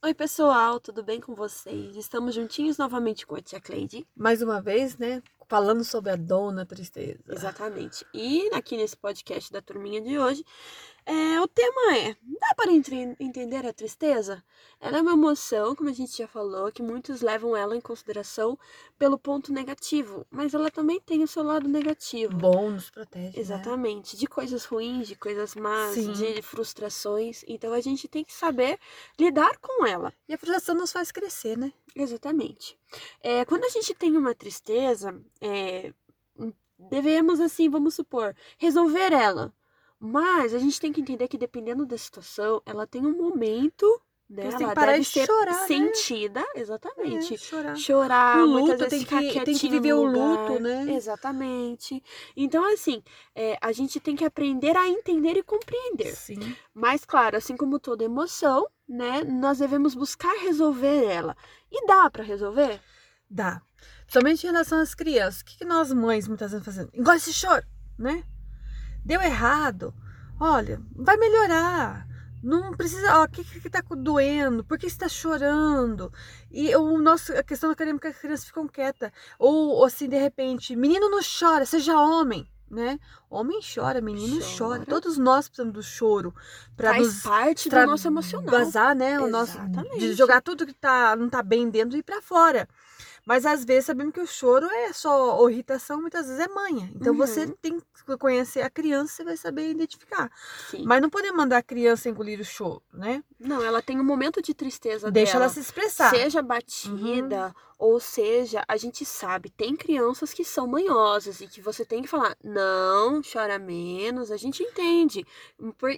Oi, pessoal, tudo bem com vocês? Estamos juntinhos novamente com a tia Cleide. Mais uma vez, né? Falando sobre a dona tristeza. Exatamente. E aqui nesse podcast da turminha de hoje, é, o tema é: dá para entre- entender a tristeza? Ela é uma emoção, como a gente já falou, que muitos levam ela em consideração pelo ponto negativo, mas ela também tem o seu lado negativo. Bom, nos protege. né? Exatamente, de coisas ruins, de coisas más, Sim. de frustrações. Então a gente tem que saber lidar com ela. E a frustração nos faz crescer, né? Exatamente. É, quando a gente tem uma tristeza, é, devemos, assim, vamos supor, resolver ela. Mas a gente tem que entender que dependendo da situação, ela tem um momento, né? Você tem Ela que parar deve de ser chorar, né? sentida, exatamente. É, chorar. Chorar, O luto, tem ficar que- tem que viver o luto, né? Exatamente. Então, assim, é, a gente tem que aprender a entender e compreender. Sim. Mas, claro, assim como toda emoção, né, nós devemos buscar resolver ela. E dá pra resolver? Dá. Somente em relação às crianças. O que, nós mães muitas vezes fazemos? Engole esse choro, né? Deu errado. Olha, vai melhorar. Não precisa. O que, que, que tá doendo? Por que você tá chorando? E o nosso, a questão da queremos que as crianças ficam quietas. Ou, ou assim, de repente, menino não chora, seja homem. Né? Homem chora, menino chora. Chora. Todos nós precisamos do choro para Faz nos parte do nosso emocional. Vazar, né? O nosso, de jogar tudo que tá, não tá bem dentro e ir pra fora. Mas às vezes sabemos que o choro é só ou irritação, muitas vezes é manha. Então Uhum. você tem que conhecer a criança, você vai saber identificar. Sim. Mas não podemos mandar a criança engolir o choro, né? Não, ela tem um momento de tristeza Deixa dela. ela se expressar. Seja batida, ou seja, a gente sabe, tem crianças que são manhosas e que você tem que falar, não, chora menos, a gente entende.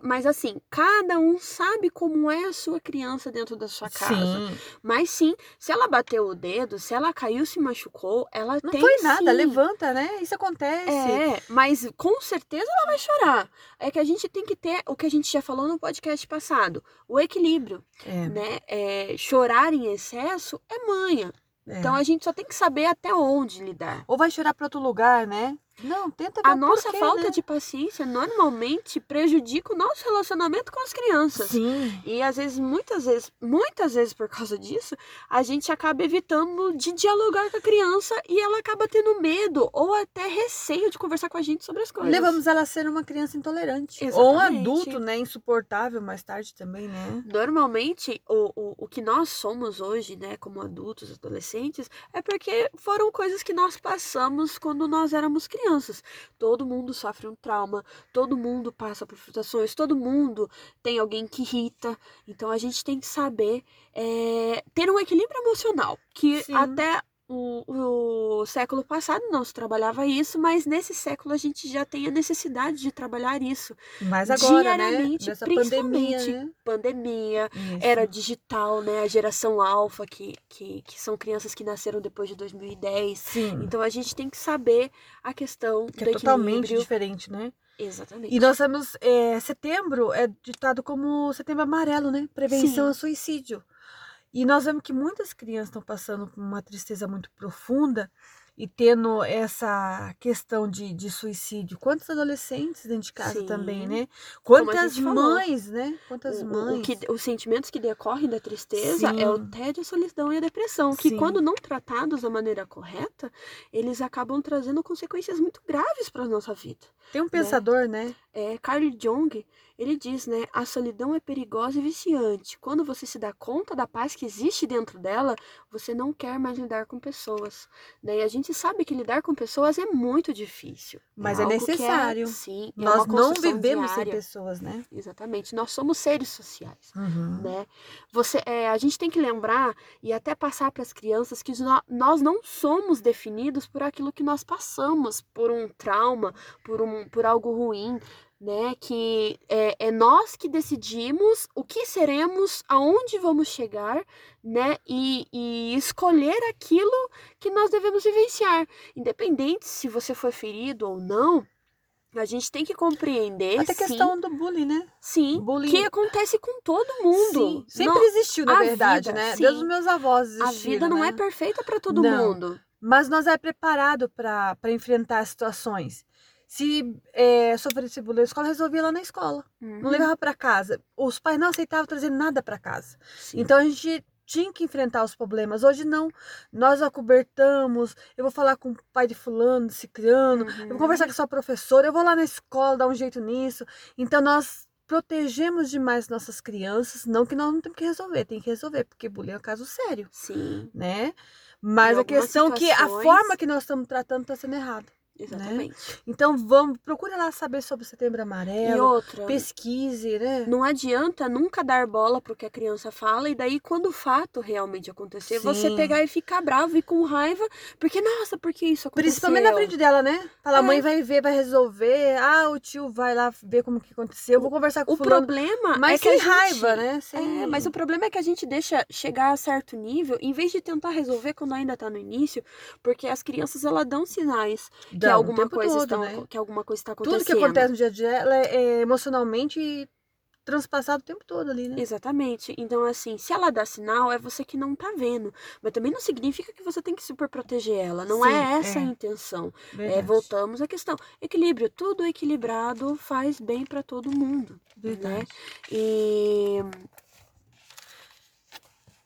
Mas assim, cada um sabe como é a sua criança dentro da sua casa. Sim. Mas sim, se ela bateu o dedo, se ela caiu, se machucou, ela Não tem foi nada, sim. levanta, né? Isso acontece. É, mas com certeza ela vai chorar. É que a gente tem que ter o que a gente já falou no podcast passado, o equilíbrio, É, né? É, chorar em excesso é manha. é. Então a gente só tem que saber até onde lidar. Ou vai chorar para outro lugar, né? Não, tenta ver A nossa porquê, falta né? de paciência normalmente prejudica o nosso relacionamento com as crianças. Sim. E às vezes, muitas vezes, muitas vezes por causa disso, a gente acaba evitando de dialogar com a criança e ela acaba tendo medo ou até receio de conversar com a gente sobre as coisas. Levamos ela a ser uma criança intolerante. Ou um Exatamente. adulto, né? Insuportável mais tarde também, né? Normalmente, o, o, o que nós somos hoje, né, como adultos, adolescentes, é porque foram coisas que nós passamos quando nós éramos crianças. Todo mundo sofre um trauma, todo mundo passa por frustrações, todo mundo tem alguém que irrita. Então a gente tem que saber é, ter um equilíbrio emocional, que Sim. até o, o século passado não se trabalhava isso, mas nesse século a gente já tem a necessidade de trabalhar isso. Mas agora, né? Diariamente, Dessa pandemia, principalmente. né? Pandemia, Isso. era digital, né? A geração alfa, que, que, que são crianças que nasceram depois de 2010. Sim. Então a gente tem que saber a questão Que é totalmente diferente, né? Exatamente. E nós temos. é, setembro é ditado como setembro amarelo, né? Prevenção Sim. ao suicídio. E nós vemos que muitas crianças estão passando por uma tristeza muito profunda e tendo essa questão de, de suicídio. Quantos adolescentes dentro de casa Sim. também, né? Quantas gente falou. mães, né? Quantas O- mães. O que, os sentimentos que decorrem da tristeza é o Sim. tédio, a solidão e a depressão, que Sim. quando não tratados da maneira correta, eles acabam trazendo consequências muito graves para a nossa vida. Tem um pensador, né? É, Carl Jung, ele diz, né, a solidão é perigosa e viciante. Quando você se dá conta da paz que existe dentro dela, você não quer mais lidar com pessoas. Né? E a gente sabe que lidar com pessoas é muito difícil. Mas é que necessário. sim, é Nós uma não vivemos sem diária. pessoas, né? Exatamente, nós somos seres sociais. Uhum. Né? Você, é, a gente tem que lembrar e até passar para as crianças que nó- nós não somos definidos por aquilo que nós passamos, por um trauma, por, um, por algo ruim, né? Que é, é nós que decidimos o que seremos, aonde vamos chegar, né? E, e escolher aquilo que nós devemos vivenciar, independente se você foi ferido ou não. A gente tem que compreender, Até a questão do bullying, né? sim, bullying- que acontece com todo mundo. Sim, sempre Não- existiu, na a verdade, vida, né? sim. Desde os meus avós a existiram, vida não né? é perfeita para todo Não. mundo. Mas nós é preparado para enfrentar situações. Se é, sofresse bullying na escola, resolvia lá na escola. Uhum. Não levava para casa. Os pais não aceitavam trazer nada para casa. Sim. Então a gente tinha que enfrentar os problemas. Hoje não. Nós acobertamos. Eu vou falar com o pai de fulano, de ciclano. Eu vou Uhum. conversar com a sua professora. Eu vou lá na escola dar um jeito nisso. Então nós protegemos demais nossas crianças. Não que nós não temos que resolver. Tem que resolver, porque bullying é um caso sério, Sim, né? Mas Em a questão é que a forma que nós estamos tratando está sendo errada. Exatamente. Então vamos, procure lá saber sobre o setembro E amarelo. outra, Pesquise, né? não adianta nunca dar bola pro que a criança fala e daí quando o fato realmente acontecer, você Sim. pegar e ficar bravo e com raiva, porque nossa, por que isso aconteceu? Principalmente na frente dela, né? Fala, a É. mãe vai ver, vai resolver. Ah, o tio vai lá ver como que aconteceu. Eu vou conversar com O fulano. problema Mas é que sem gente... raiva, né? Sem... É, mas o problema é que a gente deixa chegar a certo nível, em vez de tentar resolver quando ainda tá no início, porque as crianças elas dão sinais que o alguma coisa todo, está né? que alguma coisa está acontecendo. Tudo que acontece no dia a dia ela é, é emocionalmente transpassado o tempo todo ali, né? Exatamente. Então, assim, se ela dá sinal, é você que não tá vendo. Mas também não significa que você tem que super proteger ela. Não Sim, é essa é. a intenção. É, voltamos à questão. Equilíbrio. Tudo equilibrado faz bem para todo mundo. Verdade. E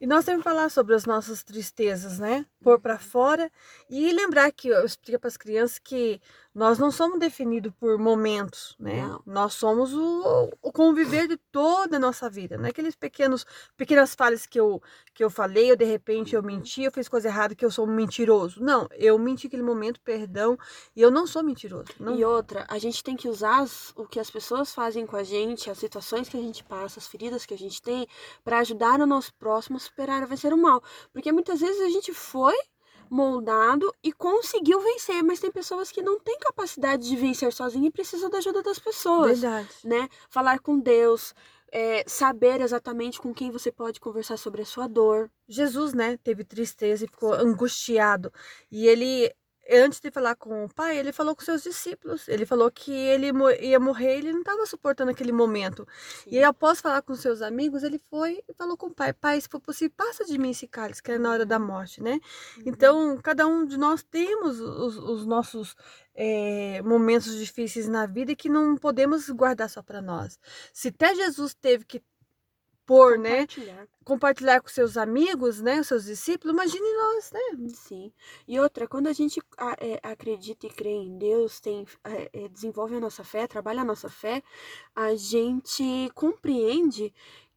E nós temos que falar sobre as nossas tristezas, né? Pôr pra fora e lembrar que eu explico para as crianças que nós não somos definidos por momentos, né? Não. Nós somos o, o conviver de toda a nossa vida, não é aqueles pequenos pequenas falhas que eu que eu falei, ou de repente eu menti, eu fiz coisa errada que eu sou um mentiroso. Não, eu menti naquele momento, perdão, e eu não sou mentiroso. Não, E outra, a gente tem que usar as- o que as pessoas fazem com a gente, as situações que a gente passa, as feridas que a gente tem, para ajudar o nosso próximo a superar, a vencer o mal. Porque muitas vezes a gente foi moldado e conseguiu vencer, mas tem pessoas que não têm capacidade de vencer sozinha e precisam da ajuda das pessoas, verdade. né? Falar com Deus, é, saber exatamente com quem você pode conversar sobre a sua dor. Jesus, né, teve tristeza e ficou angustiado. E ele, antes de falar com o pai, ele falou com seus discípulos. Ele falou que ele ia morrer, ele não estava suportando aquele momento. E aí, após falar com seus amigos, ele foi e falou com o pai: Pai, se for possível, passa de mim esse cálice, que é na hora da morte, né? Então, cada um de nós temos os, os nossos eh, momentos difíceis na vida que não podemos guardar só para nós. Se até Jesus teve que pôr, né? Compartilhar. com seus amigos, né, os seus discípulos, imagine nós, né? Sim. E outra, quando a gente é, acredita e crê em Deus, tem, é, é, desenvolve a nossa fé, trabalha a nossa fé, a gente compreende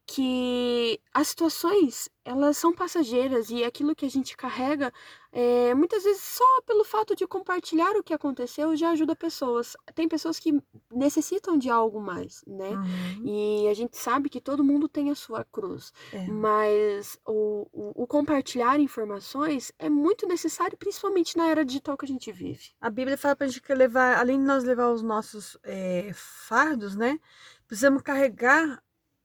que as situações elas são passageiras e aquilo que a gente carrega é, muitas vezes só pelo fato de compartilhar o que aconteceu já ajuda pessoas. Tem pessoas que necessitam de algo mais, né? Uhum. E a gente sabe que todo mundo tem a sua cruz. É. Mas o, o, o compartilhar informações é muito necessário, principalmente na era digital que a gente vive. A Bíblia fala pra gente que levar, além de nós levar os nossos eh, fardos, né, precisamos carregar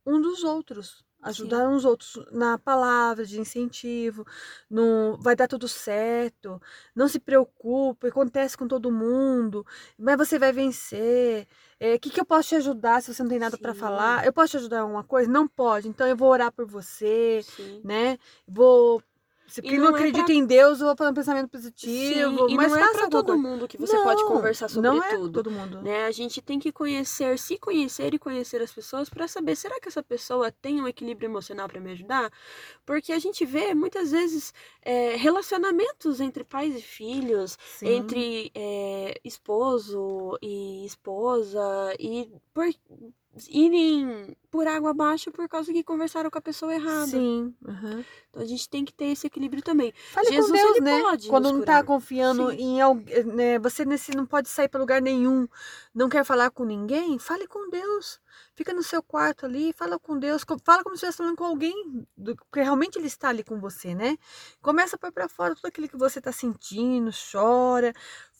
um dos outros. Ajudar uns outros na palavra de incentivo, no vai dar tudo certo, não se preocupe, acontece com todo mundo, mas você vai vencer. O que, que eu posso te ajudar se você não tem nada para Sim. falar? Eu posso te ajudar em alguma coisa? Não pode, então eu vou orar por você. Sim. né? Vou. Se não não é acredita pra- em Deus, eu vou fazer um pensamento positivo. Sim, mas não é para todo coisa. mundo que você pode Não, conversar sobre não é tudo. todo mundo. Né? A gente tem que conhecer, se conhecer e conhecer as pessoas para saber será que essa pessoa tem um equilíbrio emocional para me ajudar? Porque a gente vê muitas vezes é, relacionamentos entre pais e filhos, Sim. entre é, esposo e esposa e por irem por água abaixo por causa que conversaram com a pessoa errada. Sim. aham. Então a gente tem que ter esse equilíbrio também. Fale Jesus, com Deus, né? pode Quando não tá curar. confiando Sim. em alguém, né? Você nesse não pode sair para lugar nenhum, não quer falar com ninguém, fale com Deus. Fica no seu quarto ali, fala com Deus, fala como se estivesse falando com alguém, do, que realmente ele está ali com você, né? Começa a pôr para fora tudo aquilo que você tá sentindo, chora.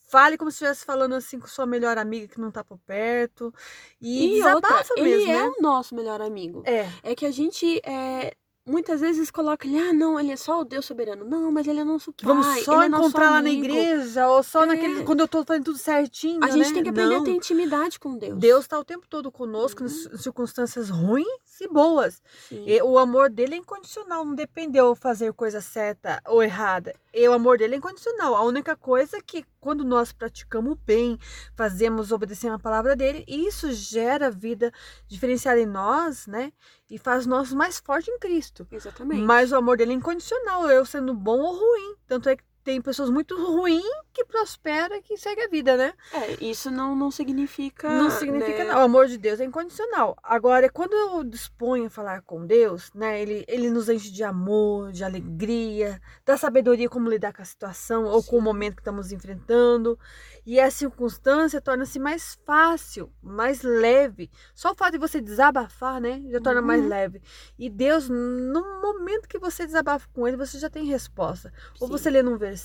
Fale como se estivesse falando assim com sua melhor amiga que não tá por perto. E, E outra, desabafa ele mesmo, é né? o nosso melhor amigo. É, É que a gente é, muitas vezes coloca ali, ah, não, ele é só o Deus soberano. Não, mas ele é nosso pai. Vamos só ele é encontrar lá na igreja, ou só É. naquele. Quando eu tô fazendo tudo certinho. A gente né? tem que aprender Não. a ter intimidade com Deus. Deus está o tempo todo conosco, Uhum. em circunstâncias ruins e boas. E o amor dele é incondicional, não depende eu fazer coisa certa ou errada. E o amor dele é incondicional. A única coisa é que quando nós praticamos o bem, fazemos obedecendo a palavra dele, isso gera vida diferenciada em nós, né? E faz nós mais fortes em Cristo. Exatamente. Mas o amor dele é incondicional, eu sendo bom ou ruim. Tanto é que tem pessoas muito ruins que prosperam e que seguem a vida, né? É, isso não, não significa. Não significa né? nada. O amor de Deus é incondicional. Agora, quando eu disponho a falar com Deus, né? Ele, ele nos enche de amor, de alegria, da sabedoria como lidar com a situação ou com o Sim. momento que estamos enfrentando. E a circunstância torna-se mais fácil, mais leve. Só o fato de você desabafar, né? Já torna mais Uhum. leve. E Deus, no momento que você desabafa com Ele, você já tem resposta. Ou Sim, você lê num versículo,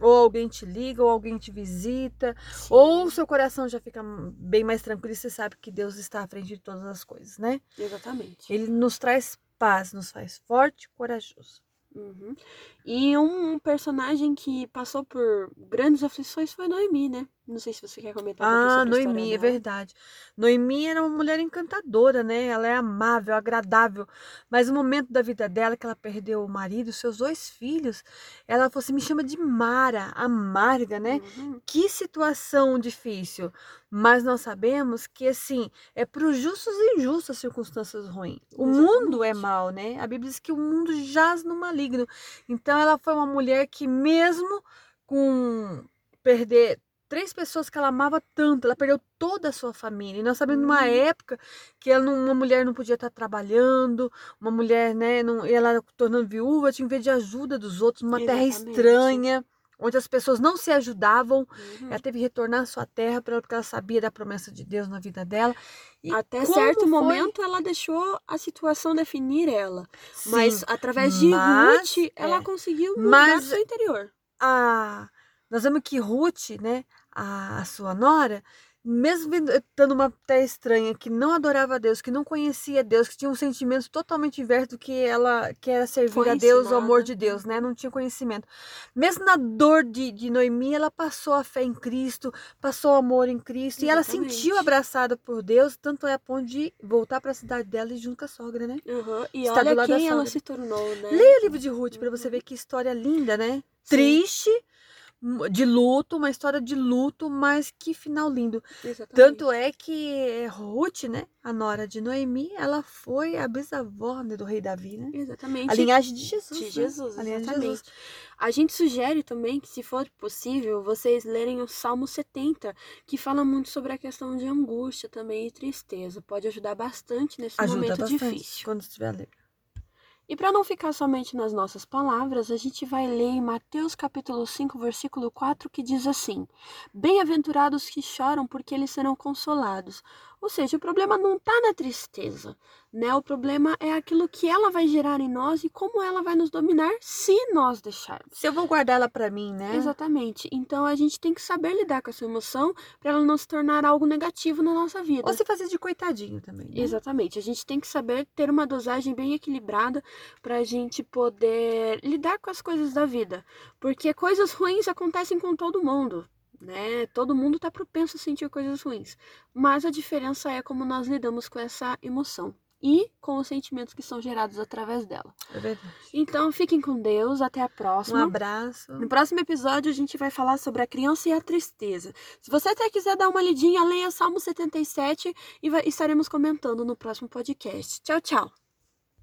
ou alguém te liga, ou alguém te visita, sim. ou o seu coração já fica bem mais tranquilo e você sabe que Deus está à frente de todas as coisas, né? Exatamente. Ele nos traz paz, nos faz forte e corajoso. Uhum. E um personagem que passou por grandes aflições foi Noemi, né? Não sei se você quer comentar Ah, Noemi, é verdade. Noemi era uma mulher encantadora, né? Ela é amável, agradável. Mas no momento da vida dela, que ela perdeu o marido, seus dois filhos, ela falou assim, me chama de Mara, amarga, né? Uhum. Que situação difícil. Mas nós sabemos que, assim, é para os justos e injustos as circunstâncias ruins. O mundo é Exatamente. mal, né? A Bíblia diz que o mundo jaz no maligno. Então, ela foi uma mulher que, mesmo com perder três pessoas que ela amava tanto, ela perdeu toda a sua família. E nós sabemos numa Uhum. época que ela, uma mulher não podia estar trabalhando, uma mulher, né, não, e ela tornando viúva, tinha que ver de ajuda dos outros, numa terra Exatamente. estranha, onde as pessoas não se ajudavam. Uhum. Ela teve que retornar à sua terra porque ela sabia da promessa de Deus na vida dela. E Até certo foi? momento ela deixou a situação definir ela. Sim, Mas através de mas, Ruth, ela é. conseguiu mudar Mas- seu interior. a, nós vemos que Ruth, né, a, a sua nora, mesmo estando uma terra estranha, que não adorava a Deus, que não conhecia Deus, que tinha um sentimento totalmente inverso do que ela que era servir a Deus, o amor de Deus, né? Não tinha conhecimento. Mesmo na dor de, de Noemi, ela passou a fé em Cristo, passou o amor em Cristo, e ela Exatamente. sentiu abraçada por Deus, tanto é a ponto de voltar para a cidade dela e junto com a sogra, né? Uhum. E Está olha quem ela se tornou, né? Leia o livro de Ruth para você Uhum. ver que história linda, né? Sim. Triste, de luto, uma história de luto, mas que final lindo. Exatamente. Tanto é que Ruth, né, a nora de Noemi, ela foi a bisavó né, do rei Davi, né? Exatamente. A linhagem de Jesus. de né? Jesus, A linhagem de exatamente. Jesus. A gente sugere também que, se for possível, vocês lerem o Salmo 70, que fala muito sobre a questão de angústia também e tristeza. Pode ajudar bastante nesse Ajuda momento bastante difícil. quando estiver lendo. E para não ficar somente nas nossas palavras, a gente vai ler em Mateus capítulo 5, versículo 4, que diz assim: Bem-aventurados que choram, porque eles serão consolados. Ou seja, o problema não está na tristeza, né? O problema é aquilo que ela vai gerar em nós e como ela vai nos dominar se nós deixarmos. Se eu vou guardar ela para mim, né? Exatamente. Então a gente tem que saber lidar com essa emoção para ela não se tornar algo negativo na nossa vida. Ou se fazer de coitadinho também. Né? Exatamente. A gente tem que saber ter uma dosagem bem equilibrada para a gente poder lidar com as coisas da vida. Porque coisas ruins acontecem com todo mundo. Né? Todo mundo está propenso a sentir coisas ruins. Mas a diferença é como nós lidamos com essa emoção e com os sentimentos que são gerados através dela. É verdade. Então fiquem com Deus, até a Um próxima. abraço. No próximo episódio, a gente vai falar sobre a criança e a tristeza. Se você até quiser dar uma lidinha, leia Salmo 77 e vai- estaremos comentando no próximo podcast. Tchau, tchau!